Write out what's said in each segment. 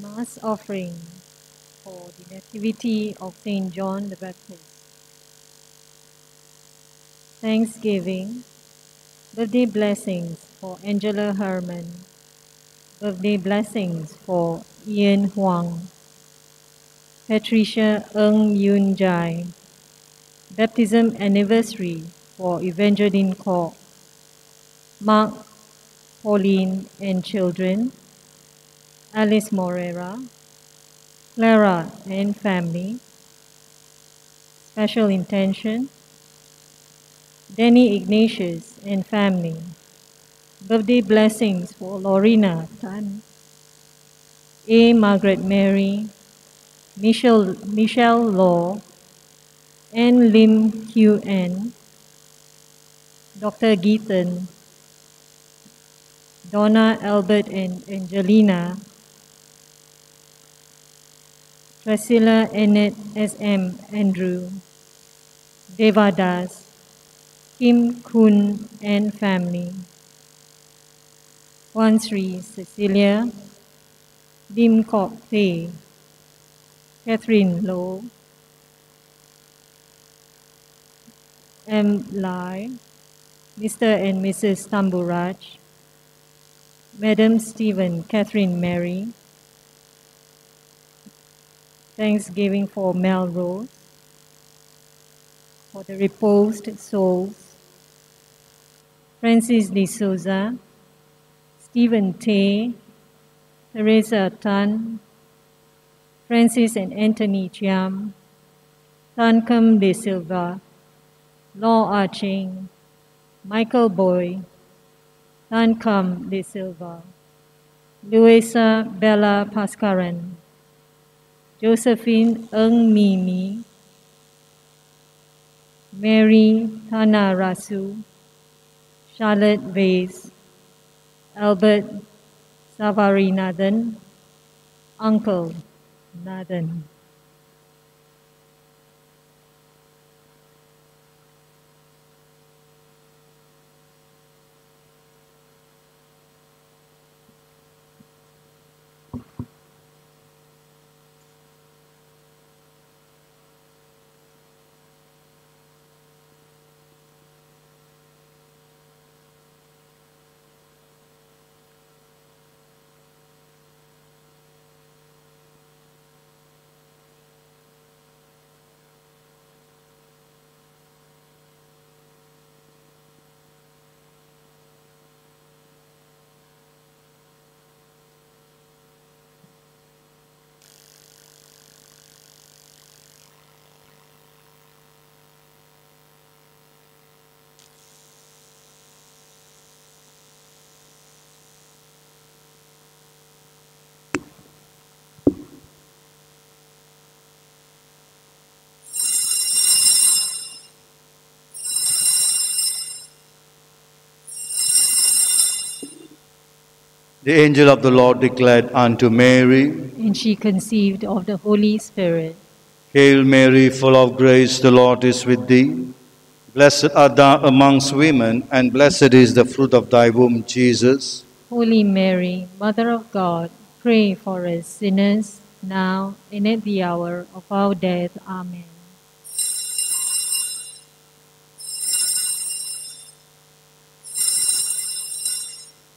Mass offering for the Nativity of Saint John the Baptist. Thanksgiving, birthday blessings for Angela Herman, birthday blessings for Ian Huang, Patricia Ng Yun Jai, baptism anniversary for Evangeline Kwok, Mark, Pauline and children, Alice Morera, Clara and family, special intention, Danny Ignatius and family, birthday blessings for Lorena Tan, A. Margaret Mary, Michelle, Michelle Law, and Lim Q N, Dr. Geetan, Donna, Albert, and Angelina, Priscilla, Annette, S.M., Andrew, Devadas, Kim Kun and family, Wan Sri Cecilia, Lim Kok Thay, Catherine Low, M. Lai, Mr. and Mrs. Tamburaj, Madam Stephen Catherine Mary, Thanksgiving for Melrose, for the reposed souls, Francis de Souza, Stephen Tay, Teresa Tan, Francis and Anthony Chiam, Tankam de Silva, Law Arching, Michael Boy, Tankam de Silva, Luisa Bella Pascaran, Josephine Ng Mimi, Mary Tana Rasu, Charlotte Vase, Albert Savarinathan, Uncle Nathan. The angel of the Lord declared unto Mary, And she conceived of the Holy Spirit. Hail Mary, full of grace, the Lord is with thee. Blessed art thou amongst women, and blessed is the fruit of thy womb, Jesus. Holy Mary, Mother of God, pray for us sinners, now and at the hour of our death. Amen.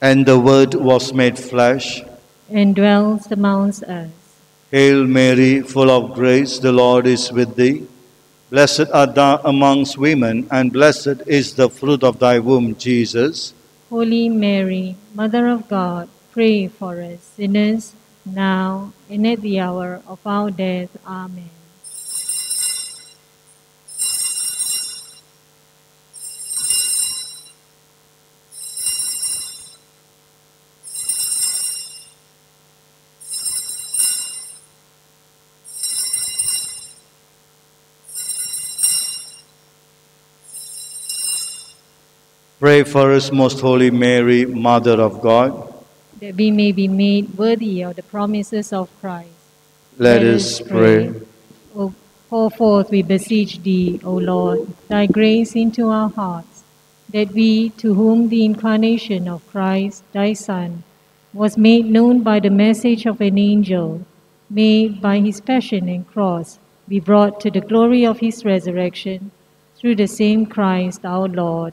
And the Word was made flesh. And dwells amongst us. Hail Mary, full of grace, the Lord is with thee. Blessed art thou amongst women, and blessed is the fruit of thy womb, Jesus. Holy Mary, Mother of God, pray for us sinners, now and at the hour of our death. Amen. Pray for us, Most Holy Mary, Mother of God. that we may be made worthy of the promises of Christ. Let us pray. O pour forth, we beseech thee, O Lord, thy grace into our hearts, that we, to whom the incarnation of Christ, thy Son, was made known by the message of an angel, may, by his passion and cross, be brought to the glory of his resurrection, through the same Christ our Lord.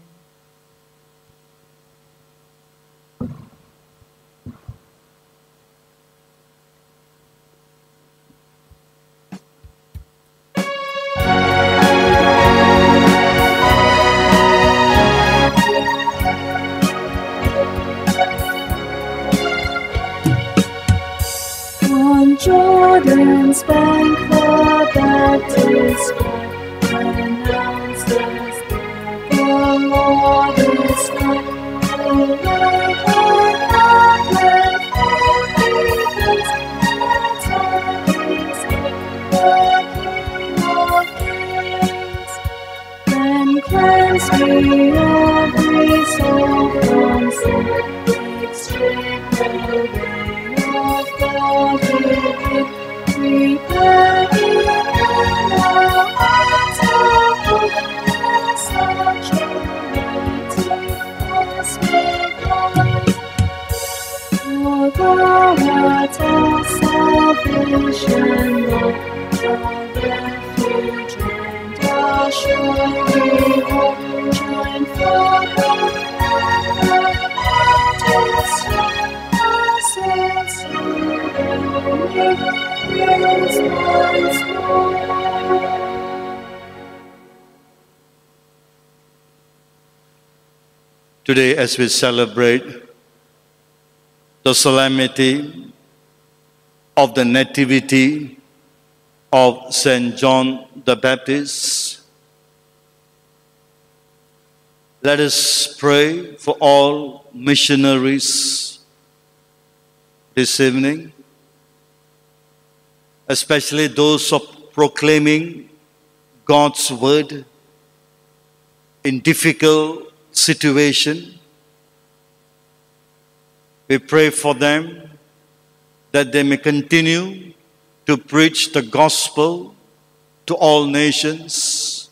Jordan's bank, the Baptist announces the Lord is nigh. Today, as we celebrate the solemnity of the Nativity of St. John the Baptist, let us pray for all missionaries this evening, especially those of proclaiming God's word in difficult situation. We pray for them that they may continue to preach the gospel to all nations,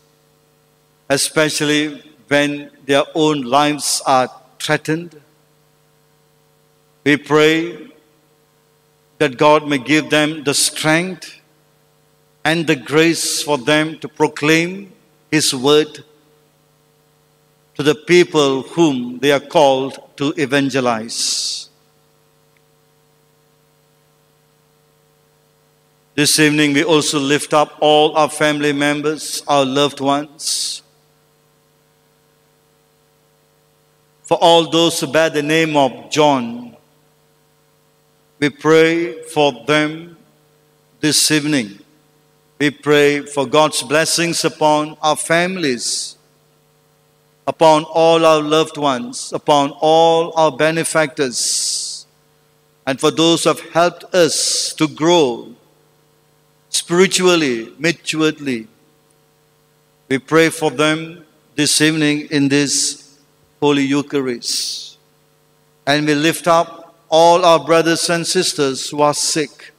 especially when their own lives are threatened. We pray that God may give them the strength and the grace for them to proclaim His word to the people whom they are called to evangelize. This evening, we also lift up all our family members, our loved ones. For all those who bear the name of John, we pray for them this evening. We pray for God's blessings upon our families upon all our loved ones, upon all our benefactors, and for those who have helped us to grow spiritually, maturely. We pray for them this evening in this Holy Eucharist. And we lift up all our brothers and sisters who are sick,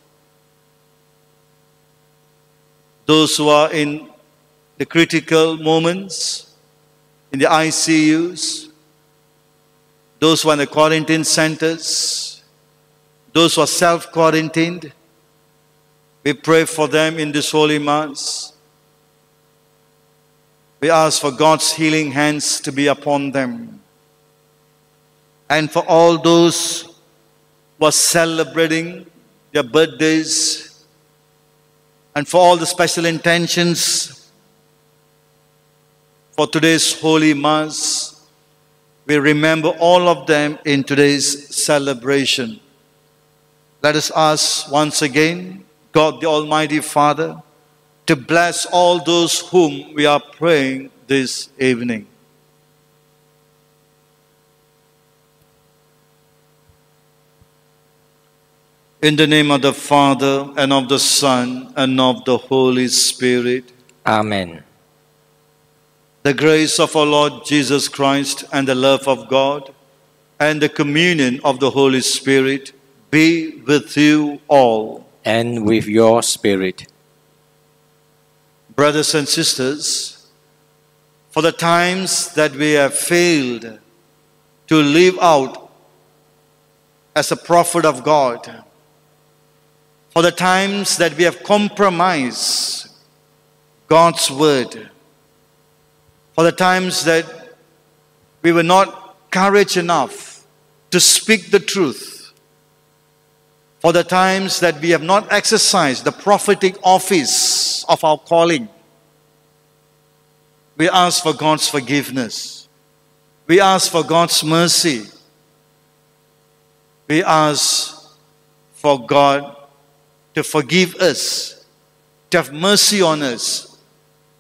those who are in the critical moments in the ICUs, those who are in the quarantine centers, those who are self quarantined. We pray for them in this Holy Mass. We ask for God's healing hands to be upon them. And for all those who are celebrating their birthdays, and for all the special intentions for today's Holy Mass. We remember all of them in today's celebration. Let us ask once again God the Almighty Father to bless all those whom we are praying this evening. In the name of the Father, and of the Son, and of the Holy Spirit. Amen. The grace of our Lord Jesus Christ, and the love of God, and the communion of the Holy Spirit be with you all. And with your spirit. Brothers and sisters, for the times that we have failed to live out as a prophet of God, for the times that we have compromised God's word, for the times that we were not courage enough to speak the truth, for the times that we have not exercised the prophetic office of our calling. We ask for God's forgiveness. We ask for God's mercy. We ask for God to forgive us, to have mercy on us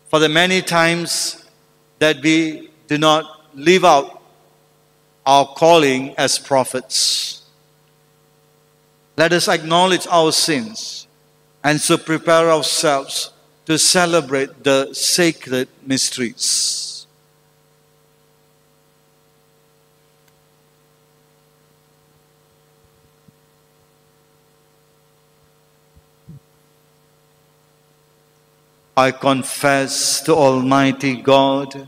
for the many times that we do not live out our calling as prophets. Let us acknowledge our sins and so prepare ourselves to celebrate the sacred mysteries. I confess to Almighty God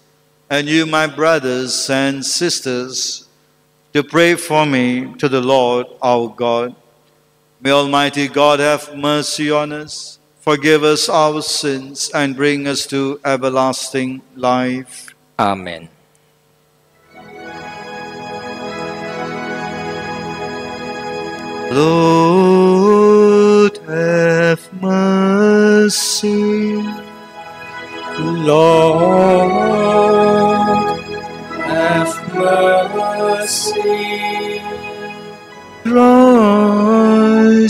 and you, my brothers and sisters, to pray for me to the Lord our God. May Almighty God have mercy on us, forgive us our sins, and bring us to everlasting life. Amen. Lord,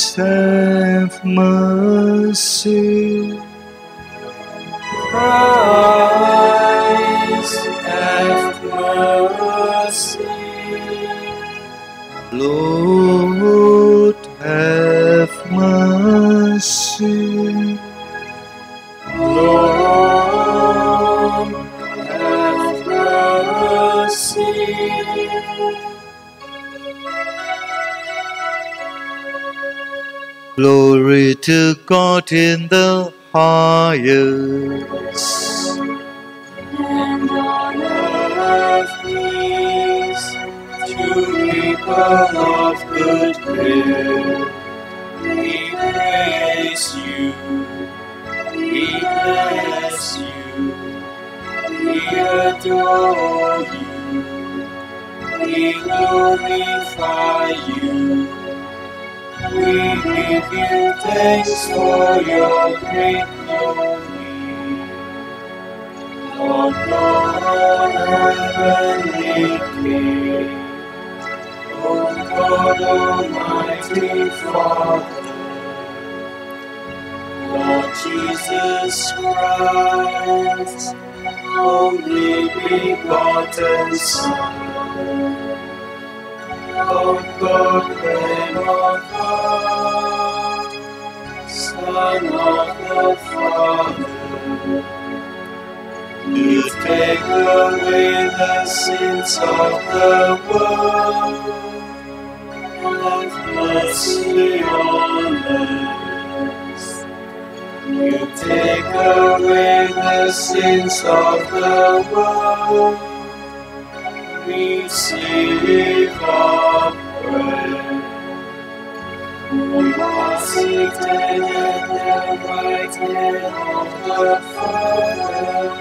Have mercy. To God in the highest. Heavenly O God, Almighty Father, Lord Jesus Christ, only begotten Son, Lord God, Lamb of God, Son of the Father. Take away the sins of the world. Have mercy on us. You take away the sins of the world. We Receive our prayer. You are seated at the right hand of the Father.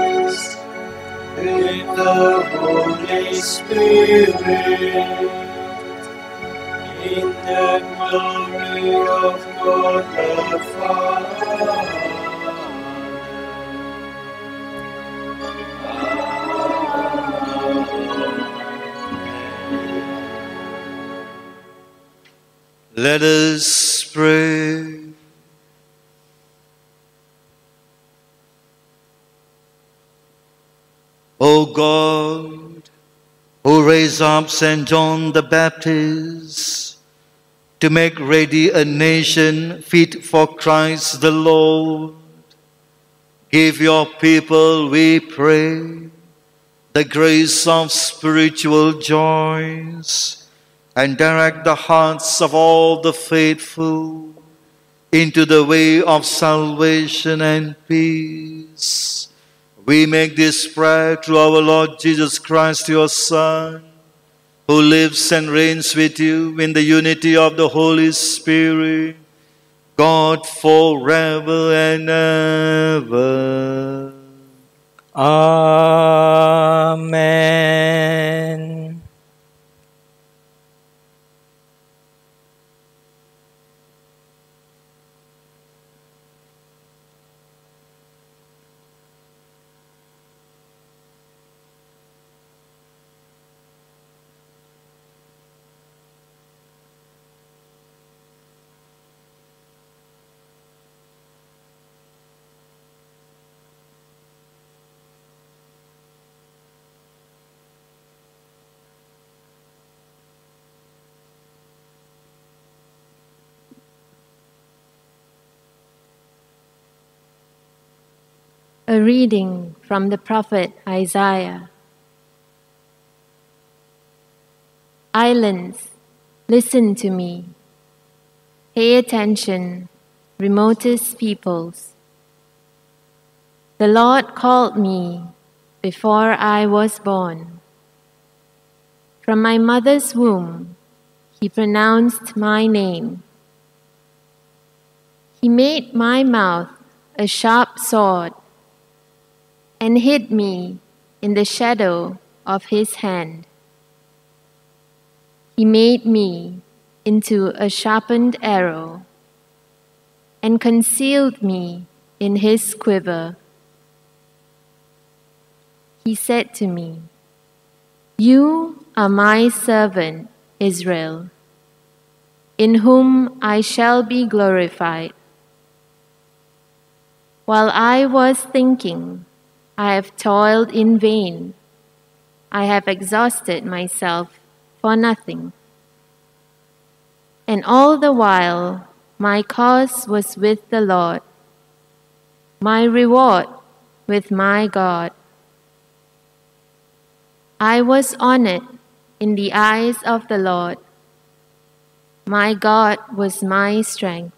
the Holy Spirit, in the glory of God the Father. Let us pray. O God, who raised up St. John the Baptist to make ready a nation fit for Christ the Lord, give your people, we pray, the grace of spiritual joys and direct the hearts of all the faithful into the way of salvation and peace. We make this prayer to our Lord Jesus Christ, your Son, who lives and reigns with you in the unity of the Holy Spirit, God forever and ever. Amen. A reading from the prophet Isaiah. Islands, listen to me. Pay attention, remotest peoples. The Lord called me before I was born. From my mother's womb, He pronounced my name. He made my mouth a sharp sword and hid me in the shadow of his hand. He made me into a sharpened arrow and concealed me in his quiver. He said to me, You are my servant, Israel, in whom I shall be glorified. While I was thinking, I have toiled in vain. I have exhausted myself for nothing. And all the while, my cause was with the Lord, my reward with my God. I was honored in the eyes of the Lord. My God was my strength.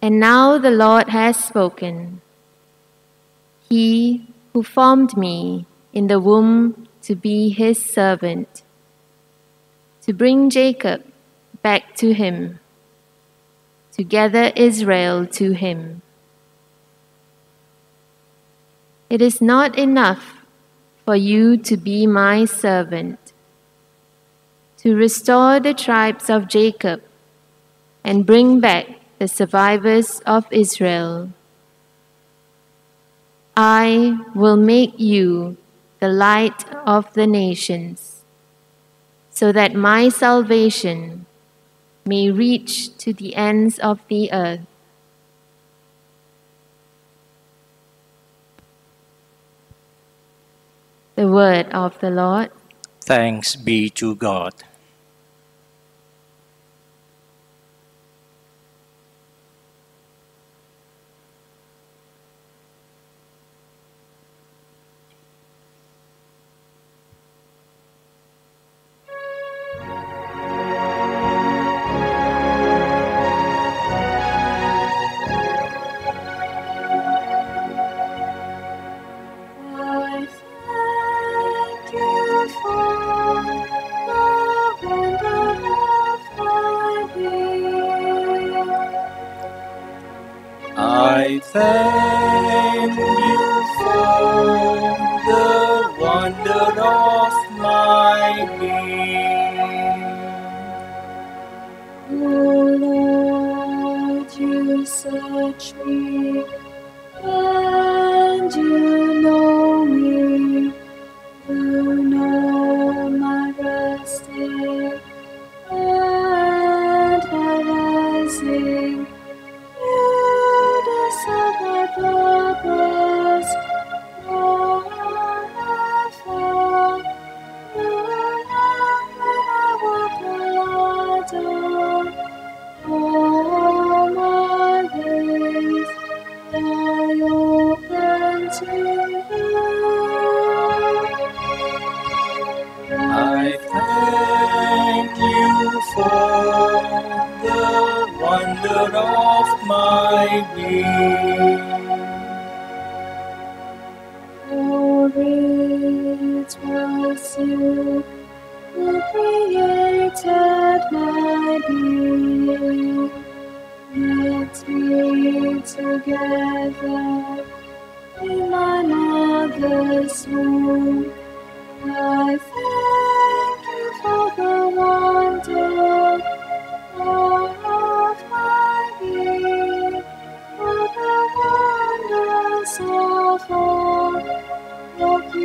And now the Lord has spoken. He who formed me in the womb to be his servant, to bring Jacob back to him, to gather Israel to him. It is not enough for you to be my servant, to restore the tribes of Jacob and bring back the survivors of Israel. I will make you the light of the nations, so that my salvation may reach to the ends of the earth. The word of the Lord. Thanks be to God. Thank you for the wonder of my being. Oh Lord, you search me my being. For it was you who created my being, knit me together in my mother's womb. I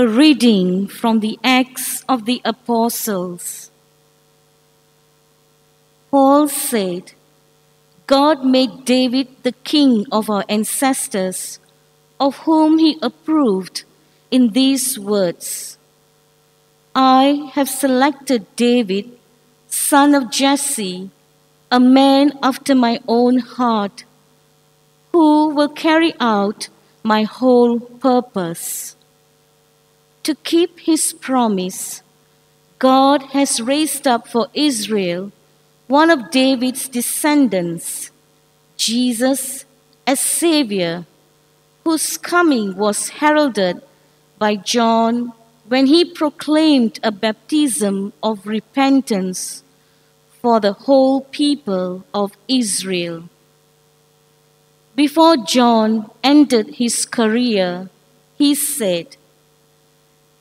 A reading from the Acts of the Apostles. Paul said, God made David the king of our ancestors, of whom he approved in these words I have selected David, son of Jesse, a man after my own heart, who will carry out my whole purpose. To keep his promise, God has raised up for Israel one of David's descendants, Jesus, as Savior, whose coming was heralded by John when he proclaimed a baptism of repentance for the whole people of Israel. Before John ended his career, he said,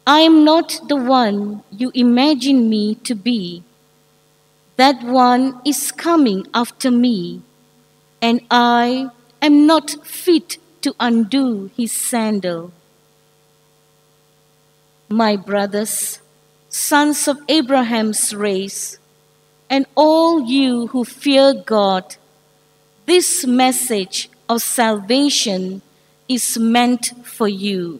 I am not the one you imagine me to be. That one is coming after me, and I am not fit to undo his sandal. My brothers, sons of Abraham's race, and all you who fear God, this message of salvation is meant for you.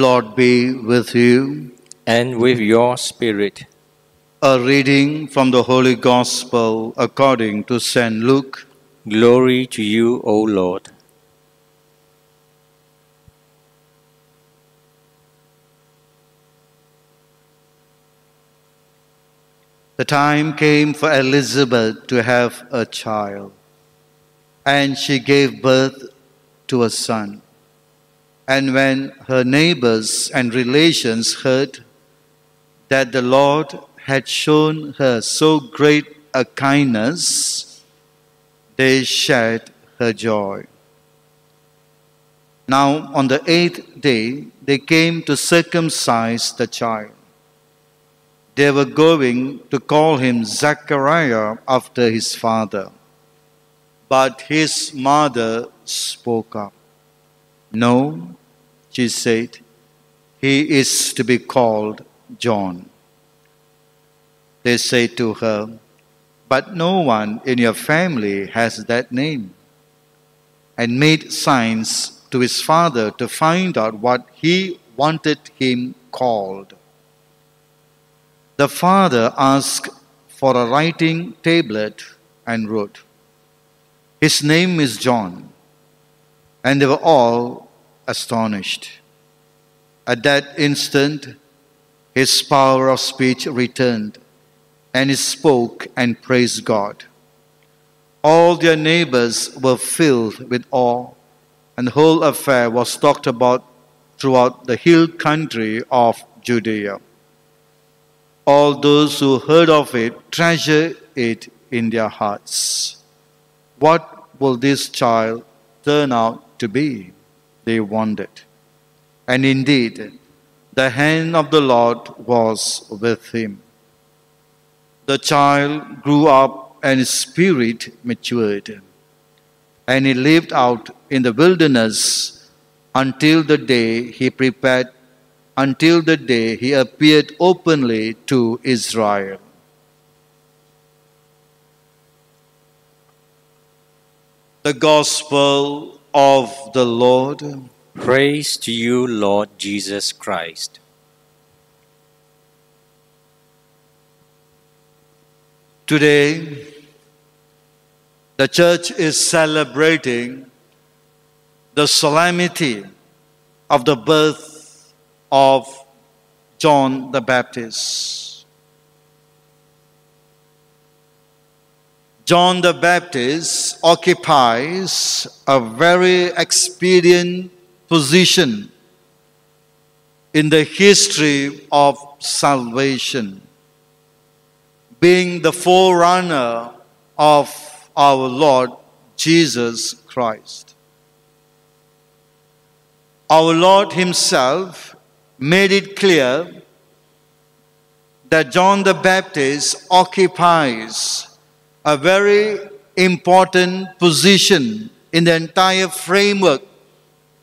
Lord be with you. and with your spirit. A reading from the Holy Gospel according to St. Luke. Glory to you, O Lord. The time came for Elizabeth to have a child, and she gave birth to a son. And when her neighbors and relations heard that the Lord had shown her so great a kindness, they shared her joy. Now, on the eighth day, they came to circumcise the child. They were going to call him Zachariah after his father. But his mother spoke up. No, she said, he is to be called John. They said to her, But no one in your family has that name. And made signs to his father to find out what he wanted him called. The father asked for a writing tablet and wrote, His name is John. And they were all astonished. At that instant, his power of speech returned, and he spoke and praised God. All their neighbors were filled with awe, and the whole affair was talked about throughout the hill country of Judea. All those who heard of it treasure it in their hearts. What will this child turn out to be? They wondered. And indeed, the hand of the Lord was with him. The child grew up and his spirit matured. And he lived out in the wilderness until the day he prepared, until the day he appeared openly to Israel. The Gospel of the Lord. Praise to you, Lord Jesus Christ. Today, the church is celebrating the solemnity of the birth of John the Baptist. John the Baptist occupies a very expedient position in the history of salvation being the forerunner of our Lord Jesus Christ. Our Lord Himself made it clear that John the Baptist occupies a very important position in the entire framework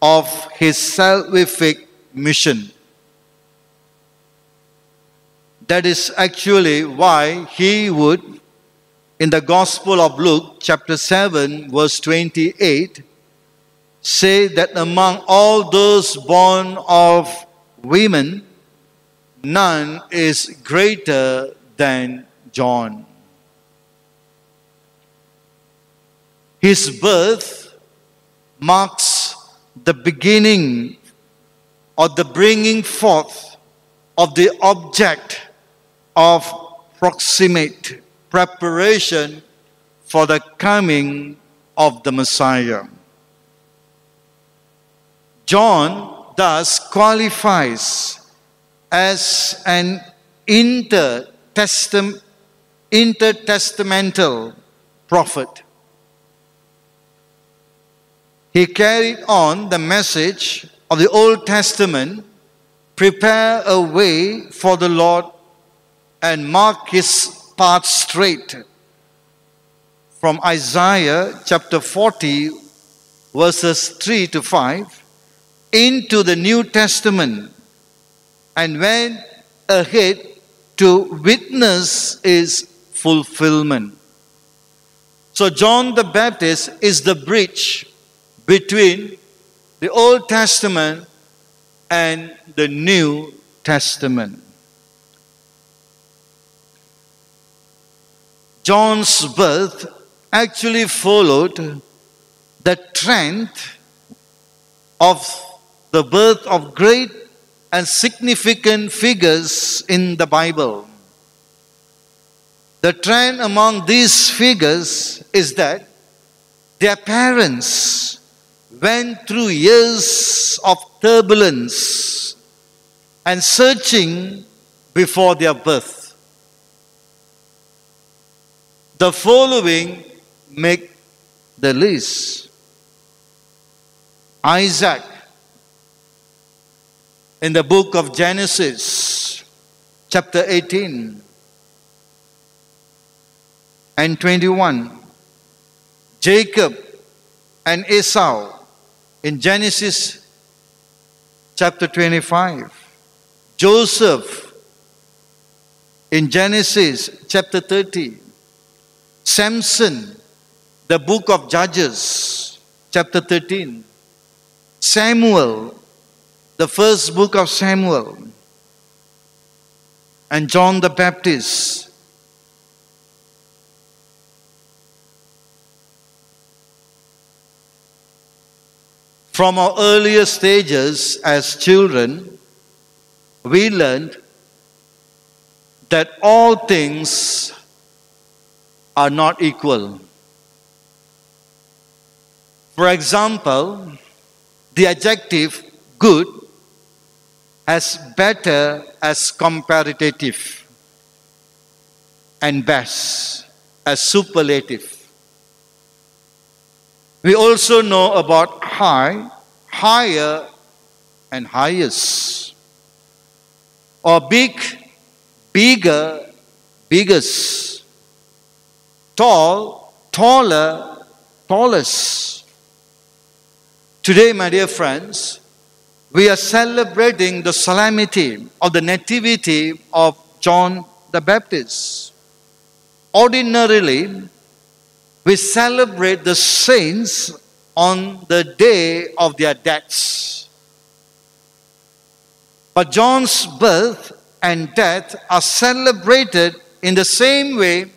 of his salvific mission. That is actually why he would, in the Gospel of Luke, chapter 7, verse 28, say that among all those born of women, none is greater than John. His birth marks the beginning or the bringing forth of the object of proximate preparation for the coming of the Messiah. John thus qualifies as an intertestam- intertestamental prophet. He carried on the message of the Old Testament prepare a way for the Lord and mark his path straight. From Isaiah chapter 40, verses 3 to 5, into the New Testament and went ahead to witness his fulfillment. So, John the Baptist is the bridge between the Old Testament and the New Testament. John's birth actually followed the trend of the birth of great and significant figures in the Bible. The trend among these figures is that their parents went through years of turbulence and searching before their birth. The following make the list Isaac in the book of Genesis, chapter 18 and 21. Jacob and Esau in Genesis chapter 25. Joseph in Genesis chapter 30. Samson, the book of Judges, chapter 13. Samuel, the first book of Samuel. And John the Baptist. From our earlier stages as children, we learned that all things are not equal. For example, the adjective good as better as comparative and best as superlative. We also know about high, higher, and highest. Or big, bigger, biggest. Tall, taller, tallest. Today, my dear friends, we are celebrating the solemnity of the nativity of John the Baptist. Ordinarily, we celebrate the saints on the day of their deaths. But John's birth and death are celebrated in the same way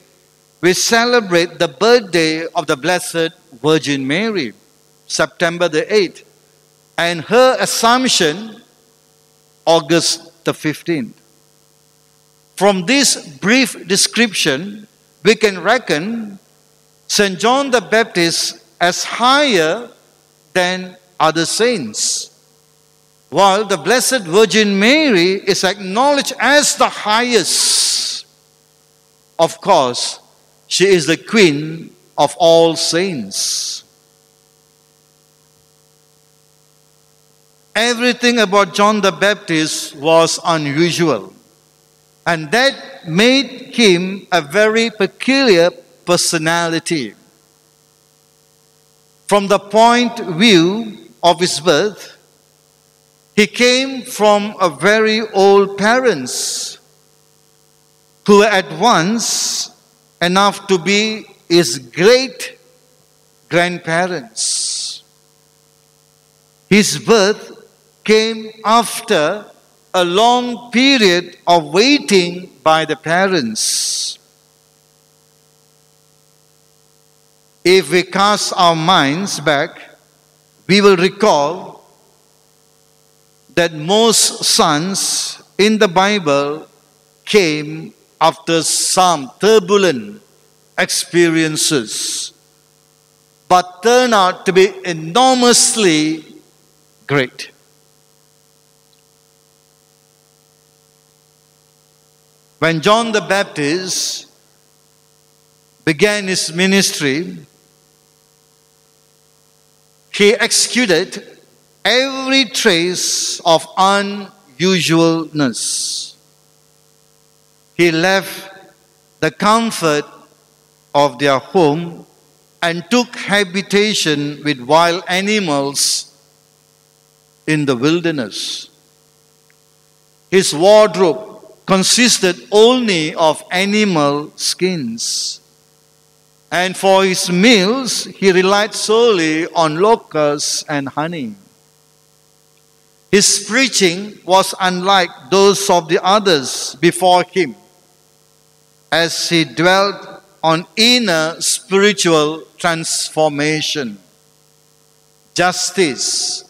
we celebrate the birthday of the Blessed Virgin Mary, September the 8th, and her Assumption, August the 15th. From this brief description, we can reckon St. John the Baptist as higher than other saints, while the Blessed Virgin Mary is acknowledged as the highest. Of course, she is the Queen of all saints. Everything about John the Baptist was unusual, and that made him a very peculiar personality. From the point view of his birth, he came from a very old parents who were at once enough to be his great grandparents. His birth came after a long period of waiting by the parents. If we cast our minds back, we will recall that most sons in the Bible came after some turbulent experiences, but turned out to be enormously great. When John the Baptist began his ministry, he executed every trace of unusualness. He left the comfort of their home and took habitation with wild animals in the wilderness. His wardrobe consisted only of animal skins. And for his meals, he relied solely on locusts and honey. His preaching was unlike those of the others before him, as he dwelt on inner spiritual transformation, justice,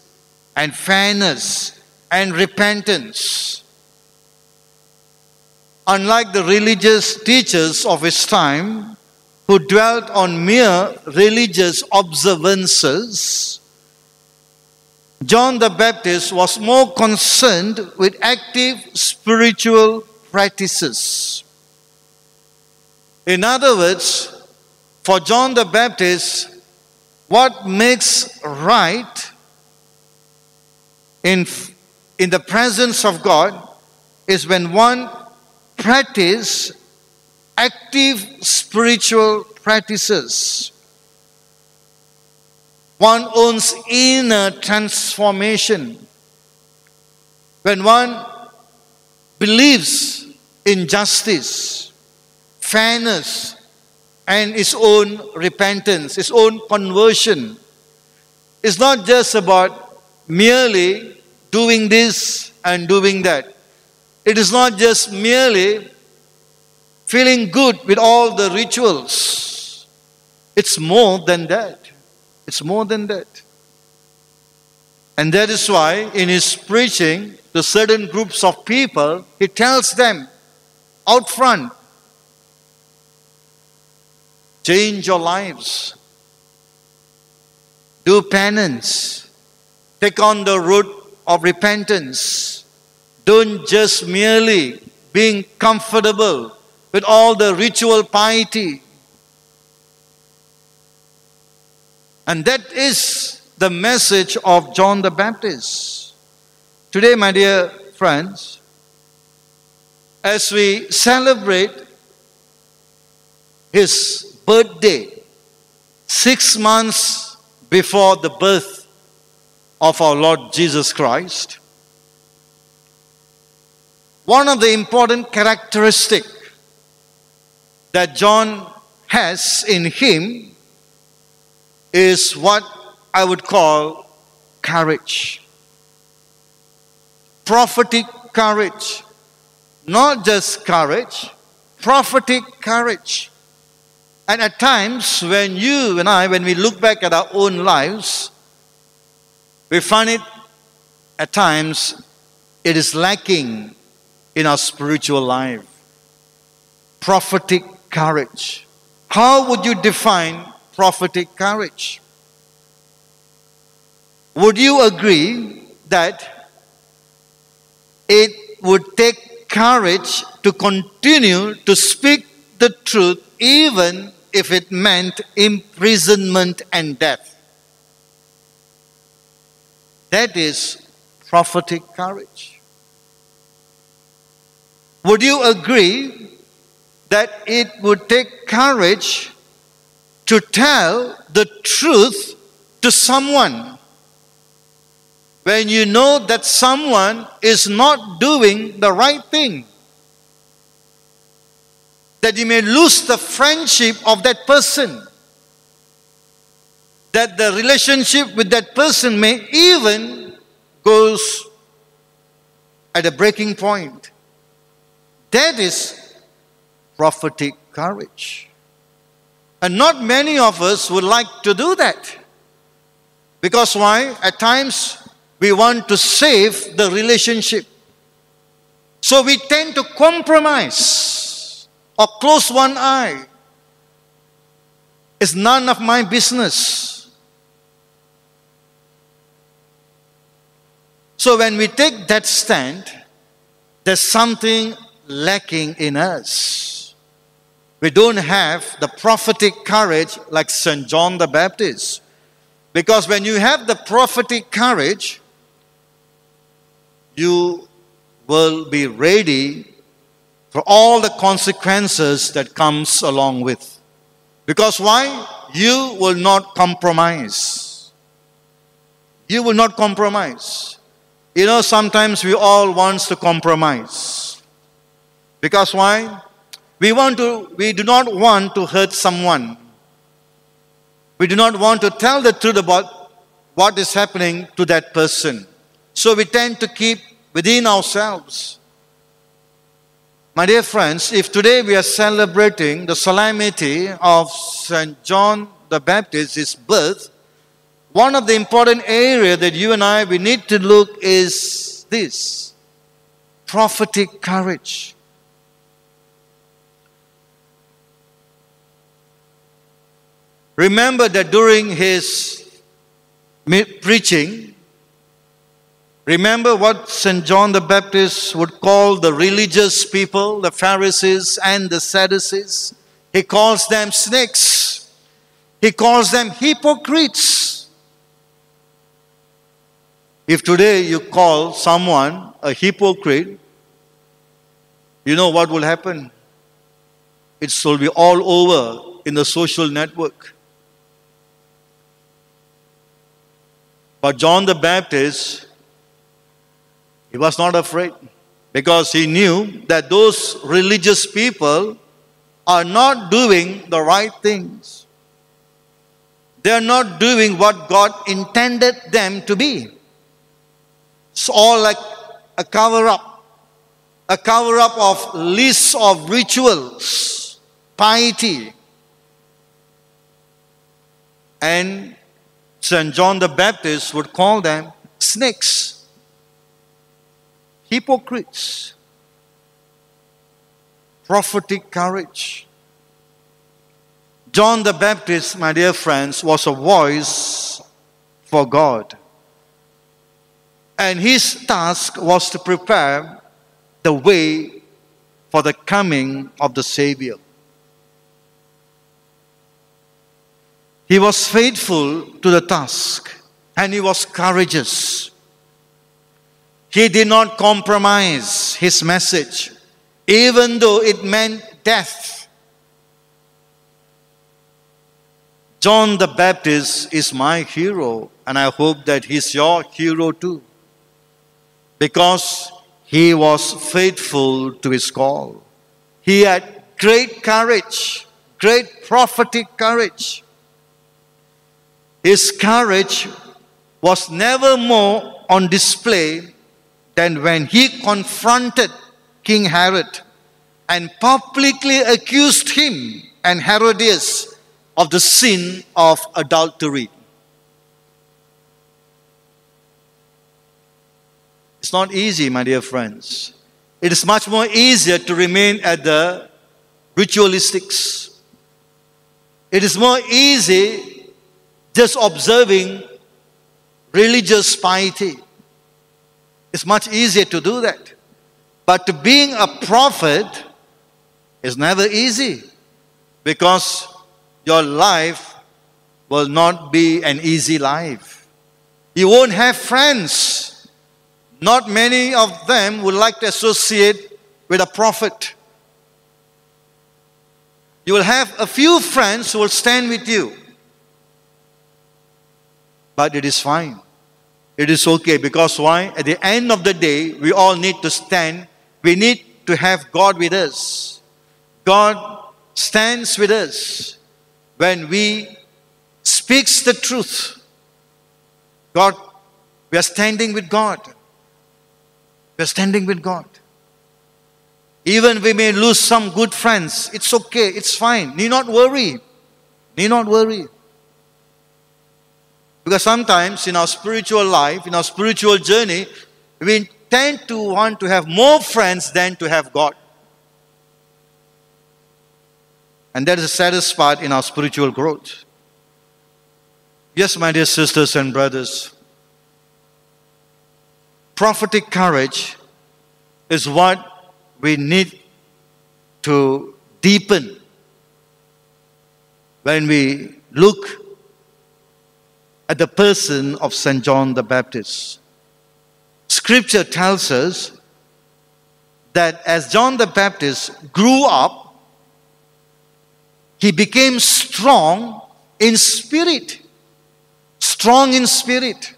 and fairness, and repentance. Unlike the religious teachers of his time, who dwelt on mere religious observances, John the Baptist was more concerned with active spiritual practices. In other words, for John the Baptist, what makes right in, in the presence of God is when one practice active spiritual practices. One owns inner transformation. When one believes in justice, fairness, and his own repentance, his own conversion, it's not just about merely doing this and doing that. It is not just merely feeling good with all the rituals. It's more than that. It's more than that. And that is why in his preaching to certain groups of people, he tells them out front change your lives, do penance, take on the road of repentance. Don't just merely being comfortable with all the ritual piety. And that is the message of John the Baptist. Today, my dear friends, as we celebrate his birthday, six months before the birth of our Lord Jesus Christ, one of the important characteristic that John has in him is what I would call courage. Prophetic courage. Not just courage, prophetic courage. And at times, when you and I, when we look back at our own lives, we find it at times it is lacking in our spiritual life. Prophetic courage. How would you define prophetic courage? Would you agree that it would take courage to continue to speak the truth even if it meant imprisonment and death? That is prophetic courage. Would you agree that it would take courage to tell the truth to someone when you know that someone is not doing the right thing. That you may lose the friendship of that person. that the relationship with that person may even goes at a breaking point. That is prophetic courage. And not many of us would like to do that. Because why? At times we want to save the relationship. So we tend to compromise or close one eye. It's none of my business. So when we take that stand, there's something lacking in us. We don't have the prophetic courage like St. John the Baptist. Because when you have the prophetic courage, you will be ready for all the consequences that comes along with. Because why? You will not compromise. You will not compromise. You know, sometimes we all wants to compromise. Because why? We want to, we do not want to hurt someone. We do not want to tell the truth about what is happening to that person. So we tend to keep within ourselves. My dear friends, if today we are celebrating the solemnity of St. John the Baptist's birth, one of the important areas that you and I we need to look is this prophetic courage. Remember that during his preaching, remember what St. John the Baptist would call the religious people, the Pharisees and the Sadducees? He calls them snakes, he calls them hypocrites. If today you call someone a hypocrite, you know what will happen? It will be all over in the social network. But John the Baptist, he was not afraid because he knew that those religious people are not doing the right things. They are not doing what God intended them to be. It's all like a cover up, a cover up of lists of rituals, piety. And St. John the Baptist would call them snakes, hypocrites, prophetic courage. John the Baptist, my dear friends, was a voice for God. And his task was to prepare the way for the coming of the Savior. He was faithful to the task and he was courageous. He did not compromise his message, even though it meant death. John the Baptist is my hero, and I hope that he's your hero too, because he was faithful to his call. He had great courage, great prophetic courage. His courage was never more on display than when he confronted King Herod and publicly accused him and Herodias of the sin of adultery. It's not easy, my dear friends. It is much more easier to remain at the ritualistics. It is more easy just observing religious piety. It's much easier to do that. But being a prophet is never easy because your life will not be an easy life. You won't have friends. Not many of them would like to associate with a prophet. You will have a few friends who will stand with you but it is fine. It is okay because why? At the end of the day, we all need to stand. We need to have God with us. God stands with us when we speaks the truth. God, we are standing with God. We are standing with God. Even we may lose some good friends. It's okay. It's fine. Need not worry. Need not worry. Because sometimes in our spiritual life, in our spiritual journey, we tend to want to have more friends than to have God. And that is the saddest part in our spiritual growth. Yes, my dear sisters and brothers, prophetic courage is what we need to deepen when we look at the person of St. John the Baptist. Scripture tells us that as John the Baptist grew up, he became strong in spirit. Strong in spirit.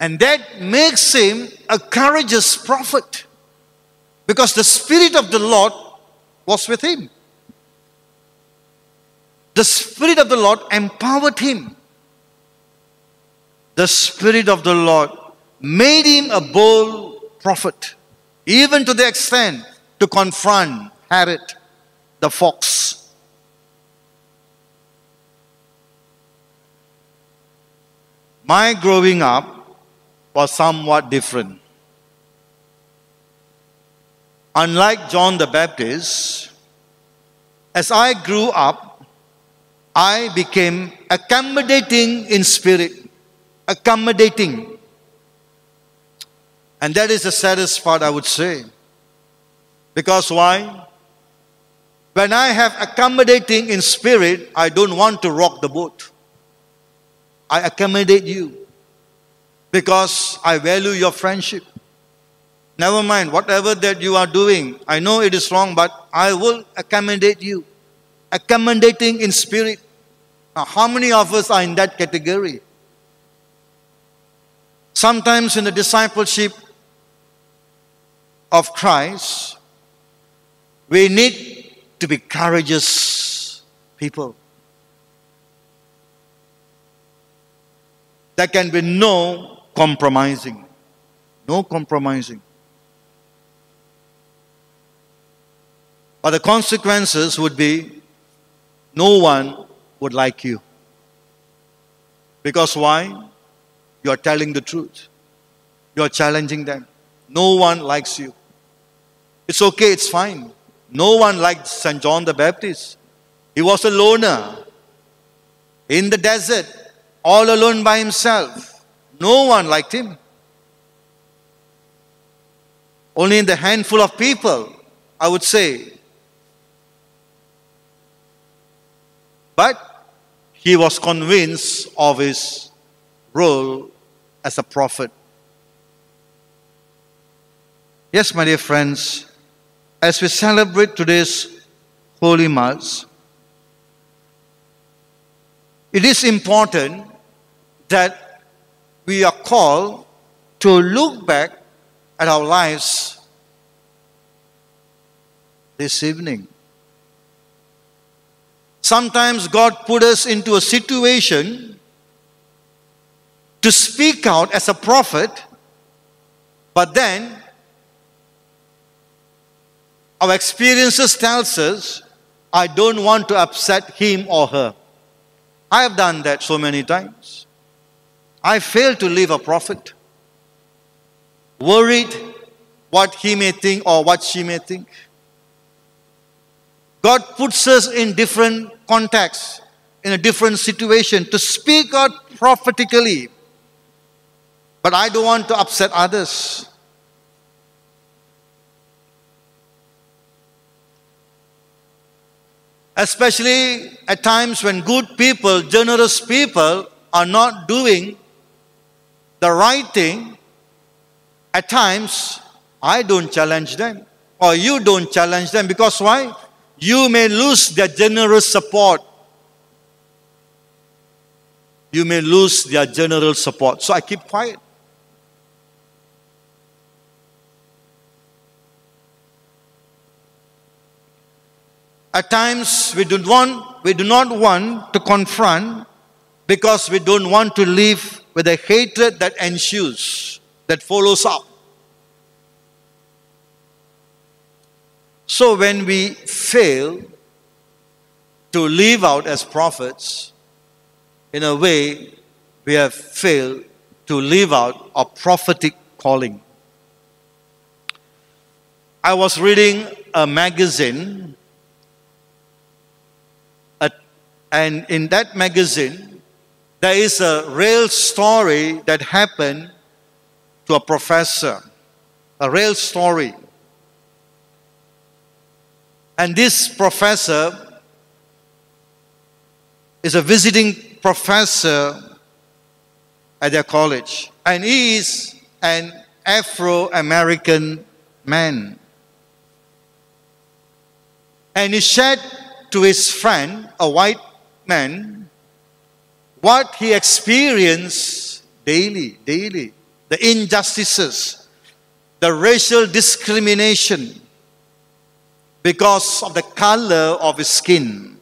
And that makes him a courageous prophet because the Spirit of the Lord was with him. The Spirit of the Lord empowered him. The Spirit of the Lord made him a bold prophet, even to the extent to confront Herod the fox. My growing up was somewhat different. Unlike John the Baptist, as I grew up, I became accommodating in spirit. Accommodating. And that is the saddest part, I would say. Because why? When I have accommodating in spirit, I don't want to rock the boat. I accommodate you because I value your friendship. Never mind, whatever that you are doing, I know it is wrong, but I will accommodate you. Accommodating in spirit. Now, how many of us are in that category? Sometimes in the discipleship of Christ, we need to be courageous people. There can be no compromising. No compromising. But the consequences would be no one would like you. Because why? You are telling the truth. You are challenging them. No one likes you. It's okay, it's fine. No one liked St. John the Baptist. He was a loner in the desert, all alone by himself. No one liked him. Only in the handful of people, I would say. But he was convinced of his role as a prophet. Yes, my dear friends, as we celebrate today's Holy Mass, it is important that we are called to look back at our lives this evening. Sometimes God put us into a situation to speak out as a prophet, but then our experiences tells us I don't want to upset him or her. I have done that so many times. I failed to live a prophet. Worried what he may think or what she may think. God puts us in different contexts, in a different situation to speak out prophetically. But I don't want to upset others. Especially at times when good people, generous people are not doing the right thing, at times I don't challenge them or you don't challenge them because why? You may lose their generous support. You may lose their general support. So I keep quiet. At times we do want we do not want to confront because we don't want to live with the hatred that ensues, that follows up. So when we fail to live out as prophets, in a way, we have failed to live out our prophetic calling. I was reading a magazine, and in that magazine, there is a real story that happened to a professor. A real story. And this professor is a visiting professor at their college. And he is an Afro American man. And he shared to his friend, a white man, what he experienced daily, daily. The injustices, the racial discrimination because of the color of his skin.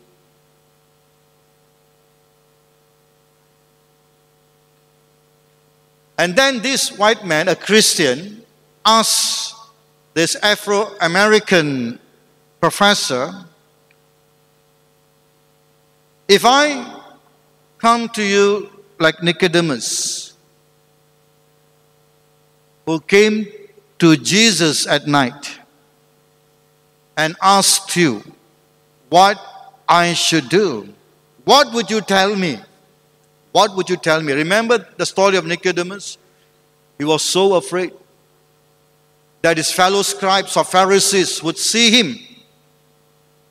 And then this white man, a Christian, asked this Afro American professor, If I come to you like Nicodemus, who came to Jesus at night and asked you what I should do, what would you tell me? What would you tell me? Remember the story of Nicodemus? He was so afraid that his fellow scribes or Pharisees would see him,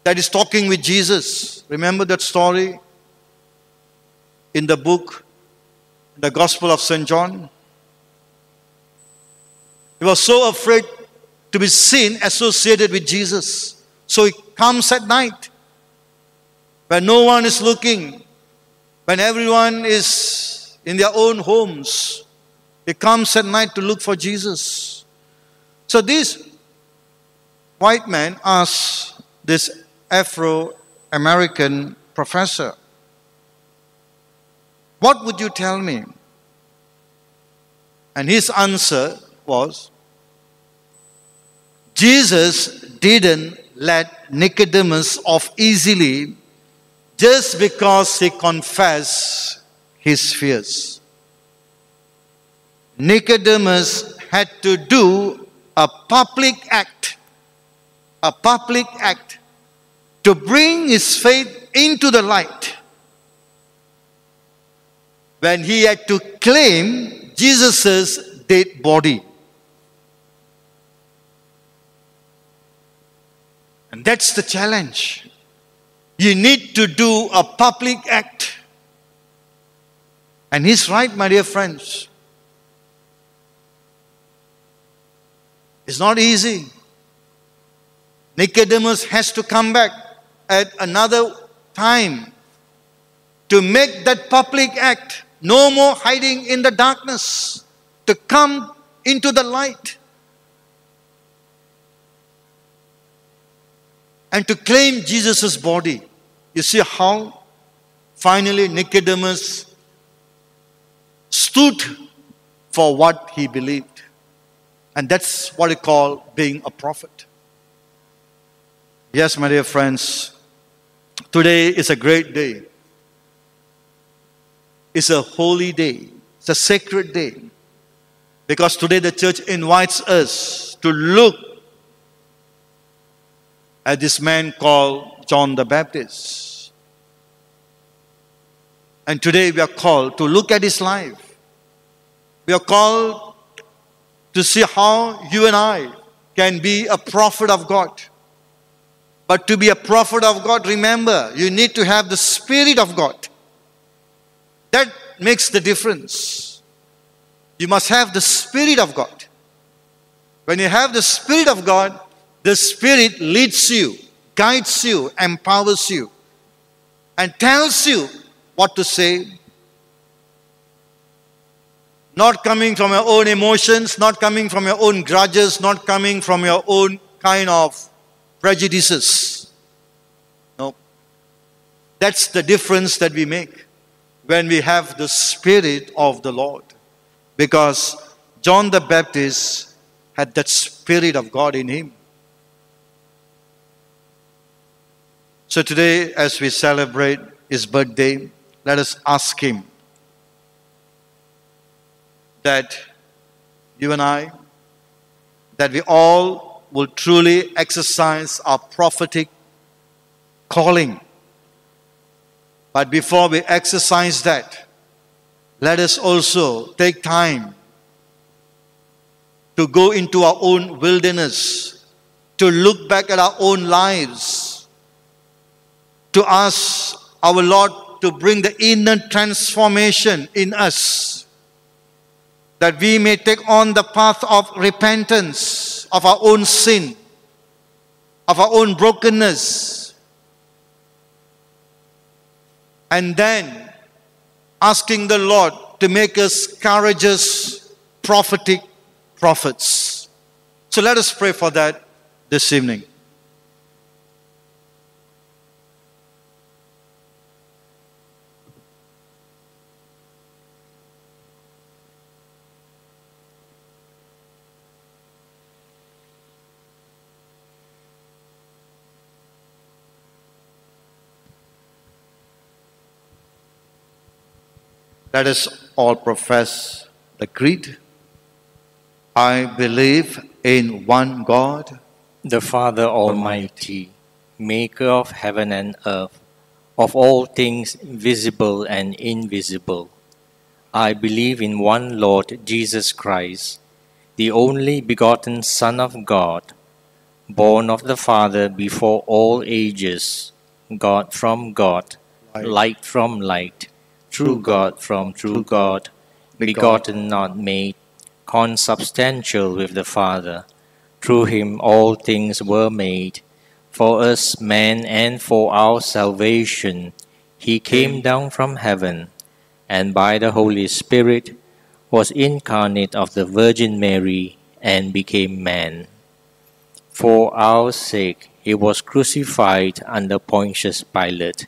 that he's talking with Jesus. Remember that story in the book, the Gospel of St. John? He was so afraid to be seen associated with Jesus. So he comes at night when no one is looking when everyone is in their own homes, He comes at night to look for Jesus. So this white man asks this Afro American professor, What would you tell me? And his answer was, Jesus didn't let Nicodemus off easily just because he confessed his fears. Nicodemus had to do a public act, a public act to bring his faith into the light. When he had to claim Jesus' dead body. And that's the challenge. You need to do a public act. And he's right, my dear friends. It's not easy. Nicodemus has to come back at another time to make that public act. No more hiding in the darkness, to come into the light. And to claim Jesus' body. You see how finally Nicodemus stood for what he believed. And that's what we call being a prophet. Yes, my dear friends, today is a great day. It's a holy day, it's a sacred day. Because today the church invites us to look at this man called John the Baptist. And today we are called to look at his life. We are called to see how you and I can be a prophet of God. But to be a prophet of God, remember, you need to have the Spirit of God. That makes the difference. You must have the Spirit of God. When you have the Spirit of God, the Spirit leads you, guides you, empowers you, and tells you what to say. Not coming from your own emotions, not coming from your own grudges, not coming from your own kind of prejudices. No. That's the difference that we make when we have the Spirit of the Lord. Because John the Baptist had that Spirit of God in him. So today, as we celebrate his birthday, let us ask him that you and I, that we all will truly exercise our prophetic calling. But before we exercise that, let us also take time to go into our own wilderness, to look back at our own lives, to ask our Lord to bring the inner transformation in us, that we may take on the path of repentance of our own sin, of our own brokenness, and then asking the Lord to make us courageous, prophetic prophets. So let us pray for that this evening. Let us all profess the creed. I believe in one God, the Father Almighty, maker of heaven and earth, of all things visible and invisible. I believe in one Lord Jesus Christ, the only begotten Son of God, born of the Father before all ages, God from God, light from light, true God from true God, begotten not made, consubstantial with the Father. Through him all things were made. For us men and for our salvation, he came down from heaven, and by the Holy Spirit was incarnate of the Virgin Mary and became man. For our sake he was crucified under Pontius Pilate.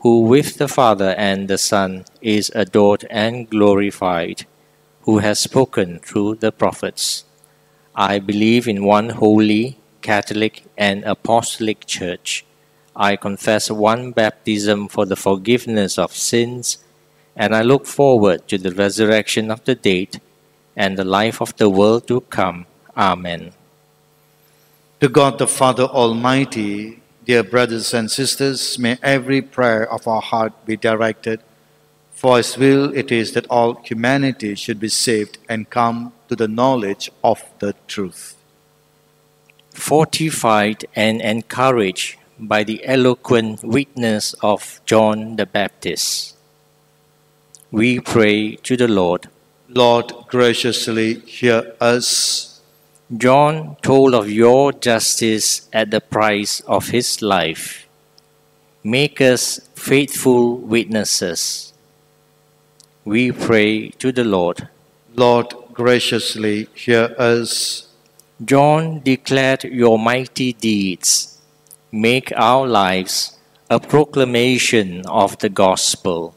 who with the Father and the Son is adored and glorified who has spoken through the prophets. I believe in one holy, Catholic, and Apostolic Church. I confess one baptism for the forgiveness of sins, and I look forward to the resurrection of the dead and the life of the world to come. Amen. To God the Father Almighty, dear brothers and sisters, may every prayer of our heart be directed for his will it is that all humanity should be saved and come to the knowledge of the truth. Fortified and encouraged by the eloquent witness of John the Baptist, we pray to the Lord. Lord, graciously hear us. John told of your justice at the price of his life. Make us faithful witnesses we pray to the Lord. Lord, graciously hear us. John declared your mighty deeds. Make our lives a proclamation of the gospel.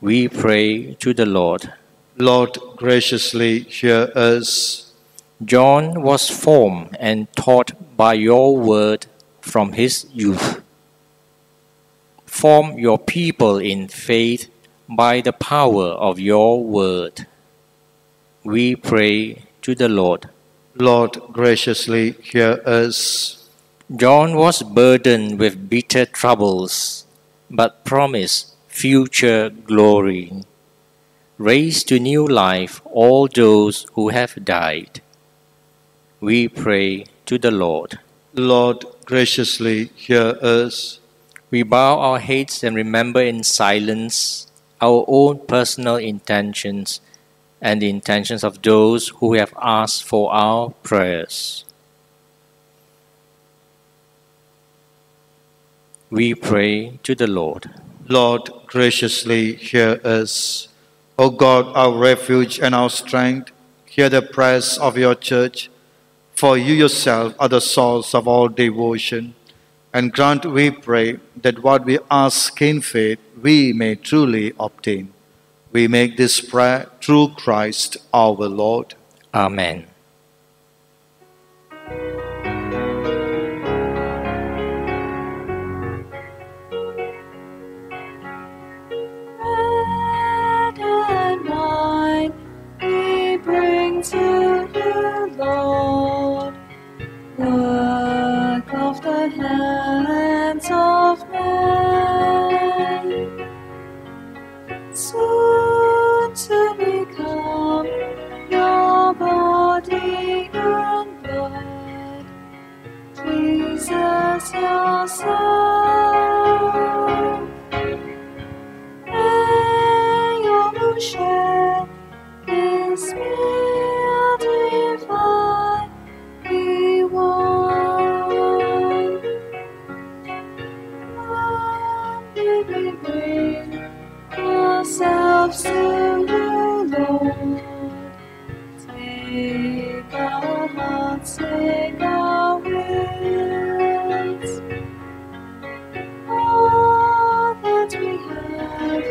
We pray to the Lord. Lord, graciously hear us. John was formed and taught by your word from his youth. Form your people in faith by the power of your word. We pray to the Lord. Lord, graciously hear us. John was burdened with bitter troubles, but promised future glory. Raise to new life all those who have died. We pray to the Lord. Lord, graciously hear us. we bow our heads and remember in silence our own personal intentions and the intentions of those who have asked for our prayers. We pray to the Lord. Lord, graciously hear us. O God, our refuge and our strength, hear the prayers of your church. For you yourself are the source of all devotion. And grant, we pray, that what we ask in faith we may truly obtain. We make this prayer through Christ our Lord. Amen. Bread and wine we bring to you, Lord. Soon to become your body and blood. Jesus yourself. May your share this to you, Lord. Take our hearts, take our wills. All that we have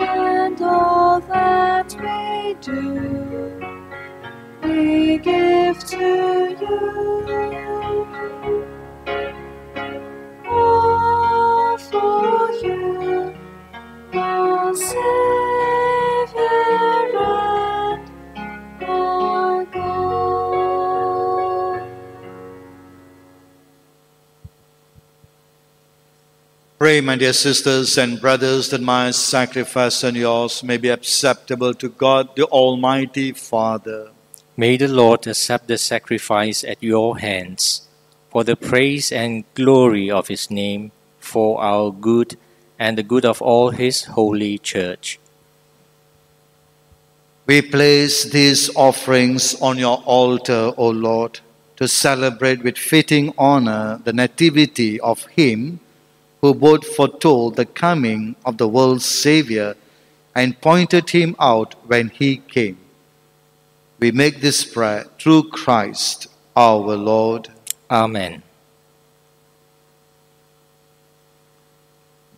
and all that we do, we give Pray, my dear sisters and brothers, that my sacrifice and yours may be acceptable to God, the Almighty Father. May the Lord accept the sacrifice at your hands for the praise and glory of his name, for our good and the good of all his holy church. We place these offerings on your altar, O Lord, to celebrate with fitting honor the nativity of Him who both foretold the coming of the world's Savior and pointed Him out when He came. We make this prayer through Christ our Lord. Amen.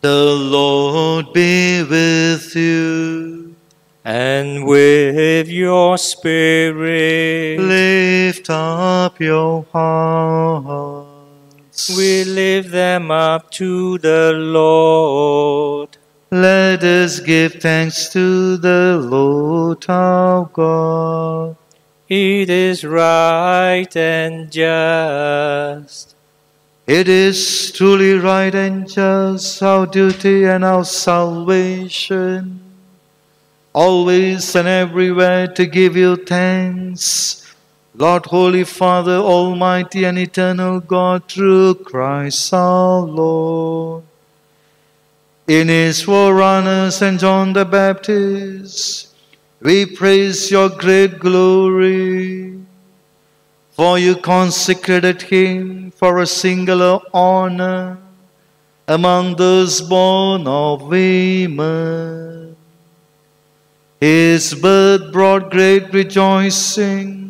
The Lord be with you. And with your spirit, Lift up your hearts. We lift them up to the Lord. Let us give thanks to the Lord our God. It is right and just. It is truly right and just, our duty and our salvation, always and everywhere to give you thanks, Lord, Holy Father, Almighty and Eternal God, through Christ our Lord. In his forerunners and John the Baptist, we praise your great glory. For you consecrated him for a singular honor among those born of women. His birth brought great rejoicing,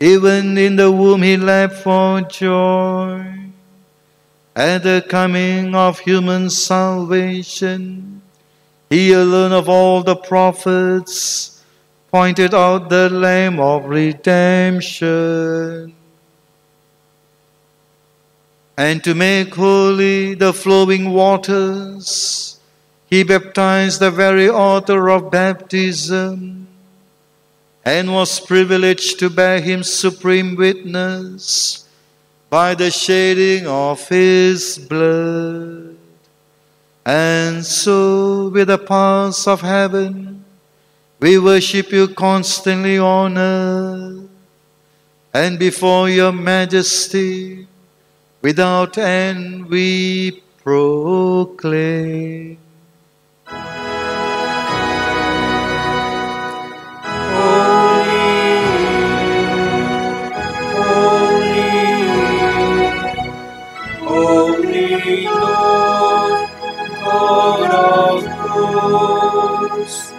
even in the womb he leapt for joy. At the coming of human salvation, he alone of all the prophets pointed out the Lamb of redemption. And to make holy the flowing waters, he baptized the very author of baptism and was privileged to bear him supreme witness by the shedding of his blood. And so, with the powers of heaven, we worship you constantly on earth and before your majesty without end we proclaim. Lord, God of hosts,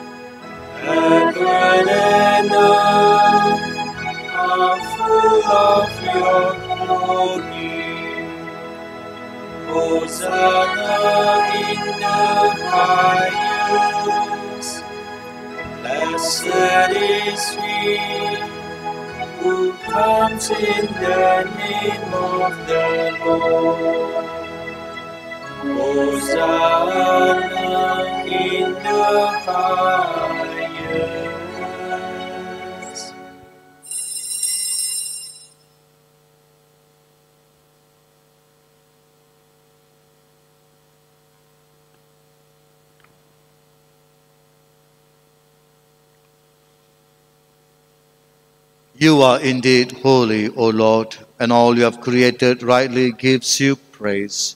heaven are full of your glory. Hosanna in the highest. Blessed is he who comes in the name of the Lord. In the highest. You are indeed holy, O Lord, and all you have created rightly gives you praise.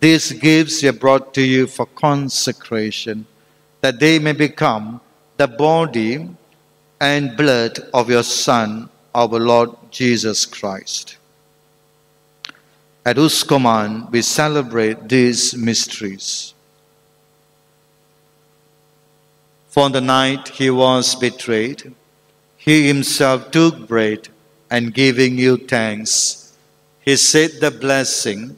these gifts are brought to you for consecration, that they may become the body and blood of your Son, our Lord Jesus Christ. At whose command we celebrate these mysteries. For the night he was betrayed, he himself took bread and giving you thanks, he said the blessing,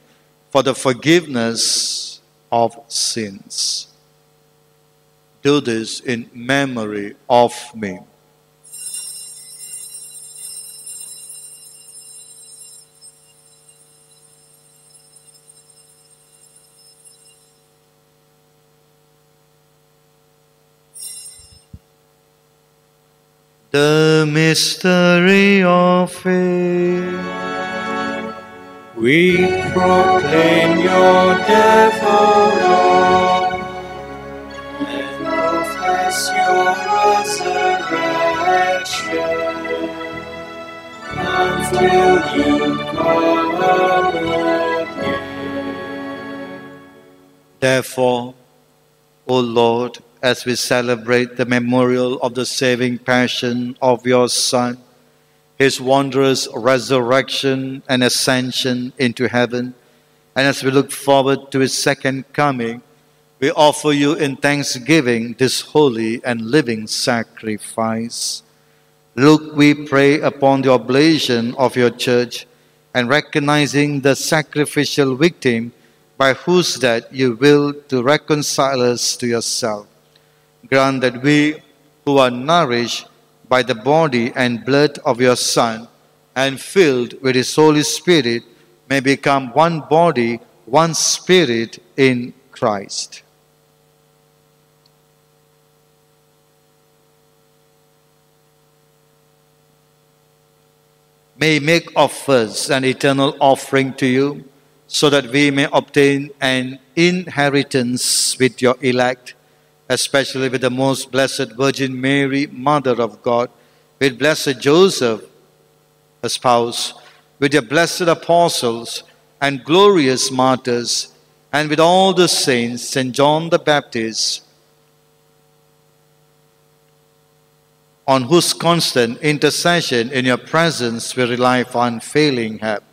for the forgiveness of sins. Do this in memory of me. The mystery of faith. We proclaim your death, O Lord, and profess your resurrection until you come again. Therefore, O Lord, as we celebrate the memorial of the saving passion of your Son, his wondrous resurrection and ascension into heaven, and as we look forward to his second coming, we offer you in thanksgiving this holy and living sacrifice. Look, we pray upon the oblation of your church and recognizing the sacrificial victim by whose death you will to reconcile us to yourself. Grant that we who are nourished by the body and blood of your Son and filled with his Holy Spirit may become one body, one spirit in Christ. may make of us an eternal offering to you, so that we may obtain an inheritance with your elect, especially with the most blessed Virgin Mary, Mother of God, with blessed Joseph, her spouse, with your blessed apostles and glorious martyrs, and with all the saints, St. John the Baptist, on whose constant intercession in your presence we rely for unfailing help.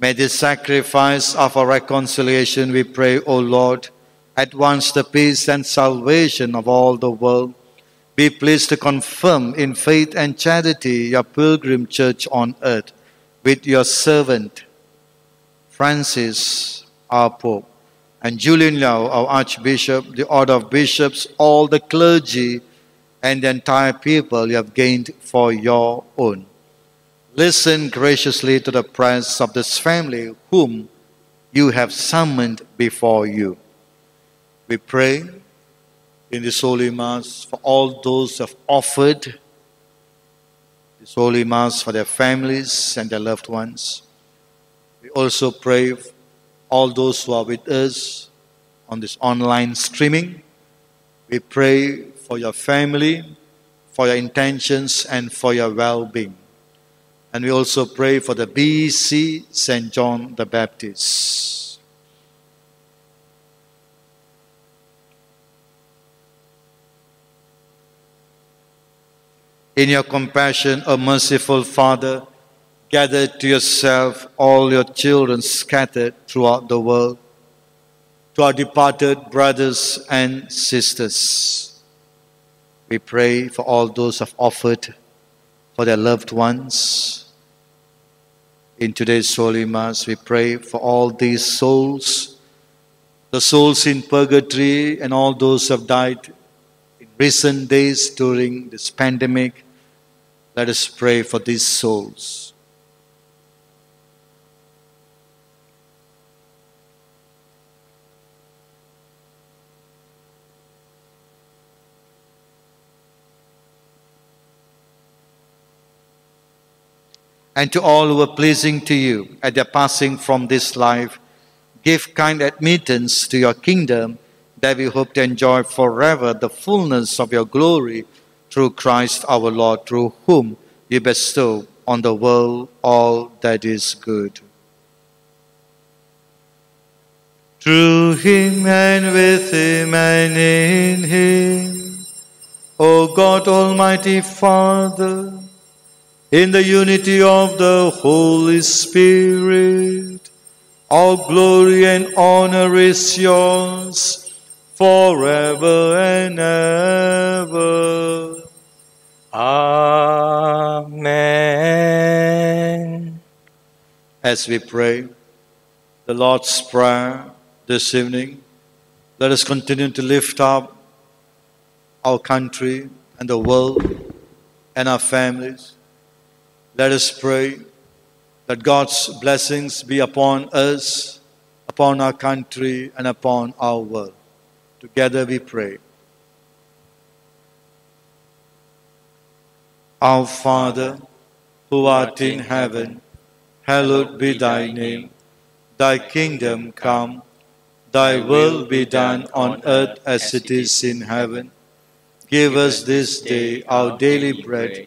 May this sacrifice of our reconciliation, we pray, O Lord, advance the peace and salvation of all the world. Be pleased to confirm in faith and charity your pilgrim church on earth with your servant, Francis, our Pope, and Julian Leow, our Archbishop, the order of bishops, all the clergy, and the entire people you have gained for your own. Listen graciously to the prayers of this family whom you have summoned before you. We pray in this Holy Mass for all those who have offered this Holy Mass for their families and their loved ones. We also pray for all those who are with us on this online streaming. We pray for your family, for your intentions, and for your well being. And we also pray for the BC St. John the Baptist. In your compassion, O merciful Father, gather to yourself all your children scattered throughout the world, to our departed brothers and sisters. We pray for all those who have offered for their loved ones. In today's Holy Mass, we pray for all these souls, the souls in purgatory, and all those who have died in recent days during this pandemic. Let us pray for these souls. And to all who are pleasing to you at their passing from this life, give kind admittance to your kingdom that we hope to enjoy forever the fullness of your glory through Christ our Lord, through whom you bestow on the world all that is good. Through him and with him and in him, O God Almighty Father, in the unity of the Holy Spirit, all glory and honor is yours forever and ever. Amen. As we pray the Lord's Prayer this evening, let us continue to lift up our country and the world and our families. Let us pray that God's blessings be upon us, upon our country, and upon our world. Together we pray. Our Father, who art in heaven, hallowed be thy name. Thy kingdom come, thy will be done on earth as it is in heaven. Give us this day our daily bread,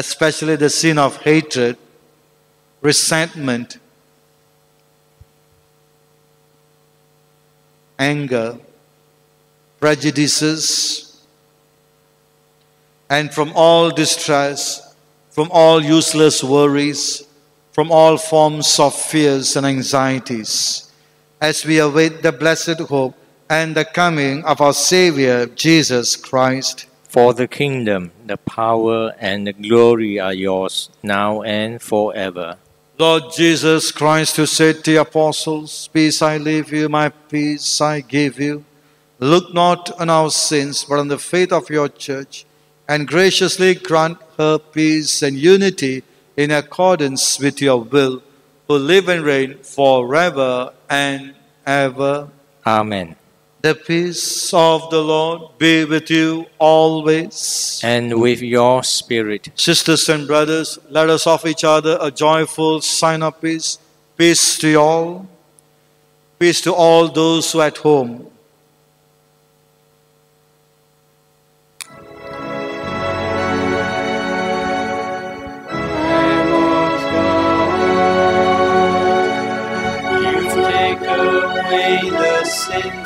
especially the sin of hatred, resentment, anger, prejudices, and from all distress, from all useless worries, from all forms of fears and anxieties, as we await the blessed hope and the coming of our Savior, Jesus Christ. For the kingdom, the power, and the glory are yours, now and forever. Lord Jesus Christ, who said to the apostles, Peace I leave you, my peace I give you, look not on our sins, but on the faith of your church, and graciously grant her peace and unity in accordance with your will, who live and reign forever and ever. Amen. The peace of the Lord be with you always. And with your spirit, Sisters and brothers, let us offer each other a joyful sign of peace. Peace to you all. Peace to all those who are at home.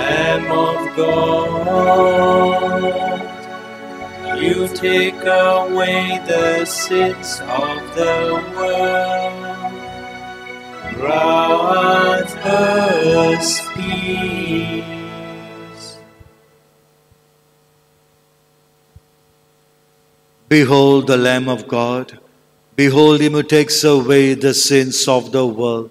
Lamb of God, you take away the sins of the world. Grant us peace. Behold the Lamb of God. Behold him who takes away the sins of the world.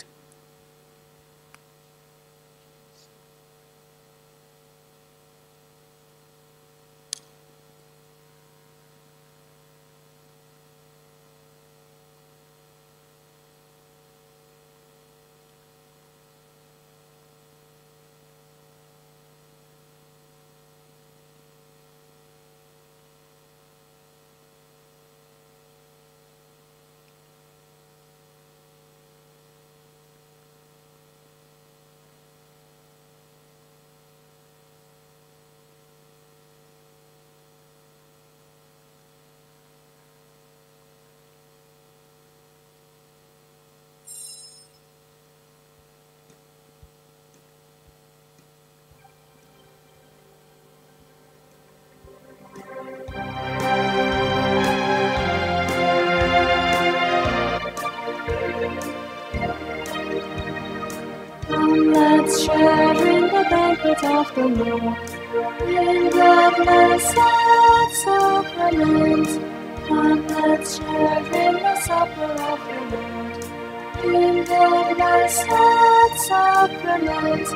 Of the Lord, in the blessed sacrament. Come, let's share in the supper of the Lord, in the blessed sacrament.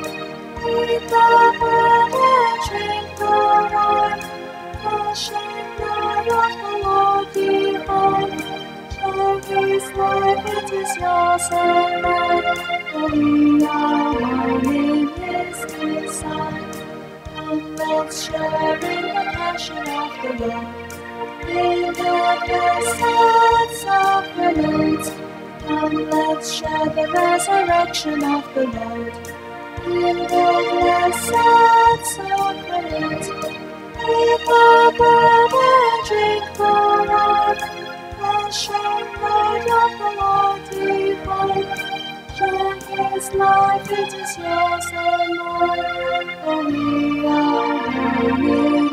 Eat the bread and drink the wine, and blood of the Lord behold. Share his life, it is yours and mine. For we are one in his design. Share in the passion of the Lord. In the blessed sacrament. Come, let's share the resurrection of the Lord. In the blessed sacrament. Eat the bread and drink the wine. Flesh and blood of the Lord divine. Share his life, it is yours and mine. For we one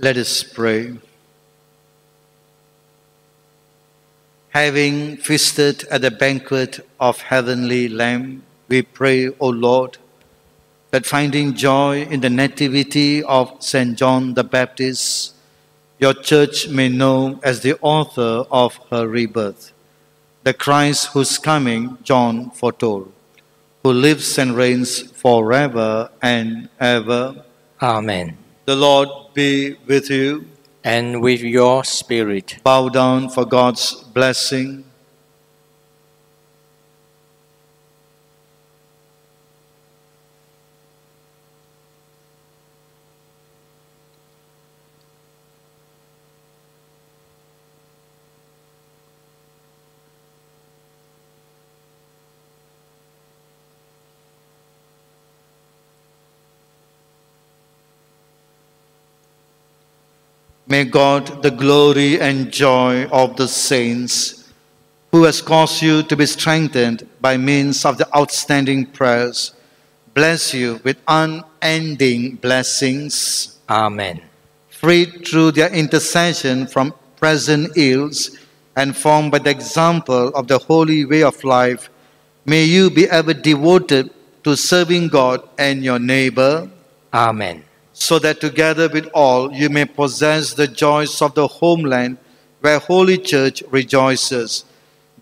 Let us pray. Having feasted at the banquet of heavenly Lamb, we pray, O Lord, that finding joy in the nativity of St. John the Baptist, your church may know as the author of her rebirth, the Christ whose coming John foretold, who lives and reigns forever and ever. Amen. The Lord be with you. And with your spirit, Bow down for God's blessing. May God, the glory and joy of the saints, who has caused you to be strengthened by means of the outstanding prayers, bless you with unending blessings. Amen. freed through their intercession from present ills and formed by the example of the holy way of life, may you be ever devoted to serving God and your neighbor, Amen. So that together with all you may possess the joys of the homeland where Holy Church rejoices,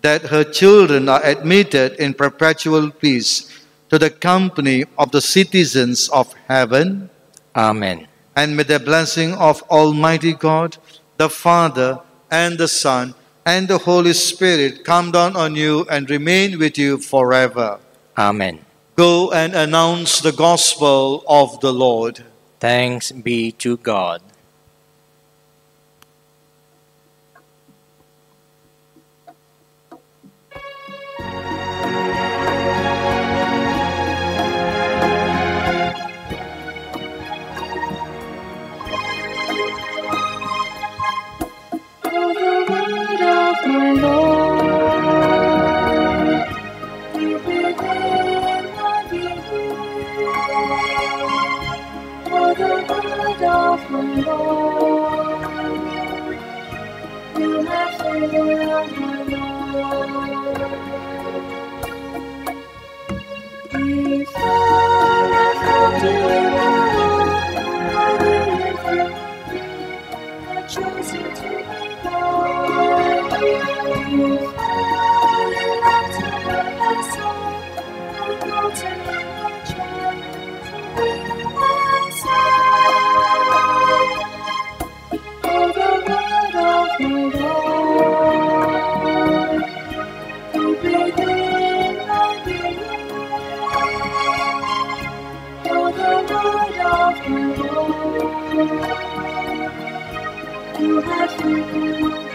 that her children are admitted in perpetual peace to the company of the citizens of heaven Amen. and may the blessing of Almighty God, the Father, and the Son, and the Holy Spirit come down on you and remain with you forever. Amen. Go and announce the gospel of the Lord. Thanks be to God. You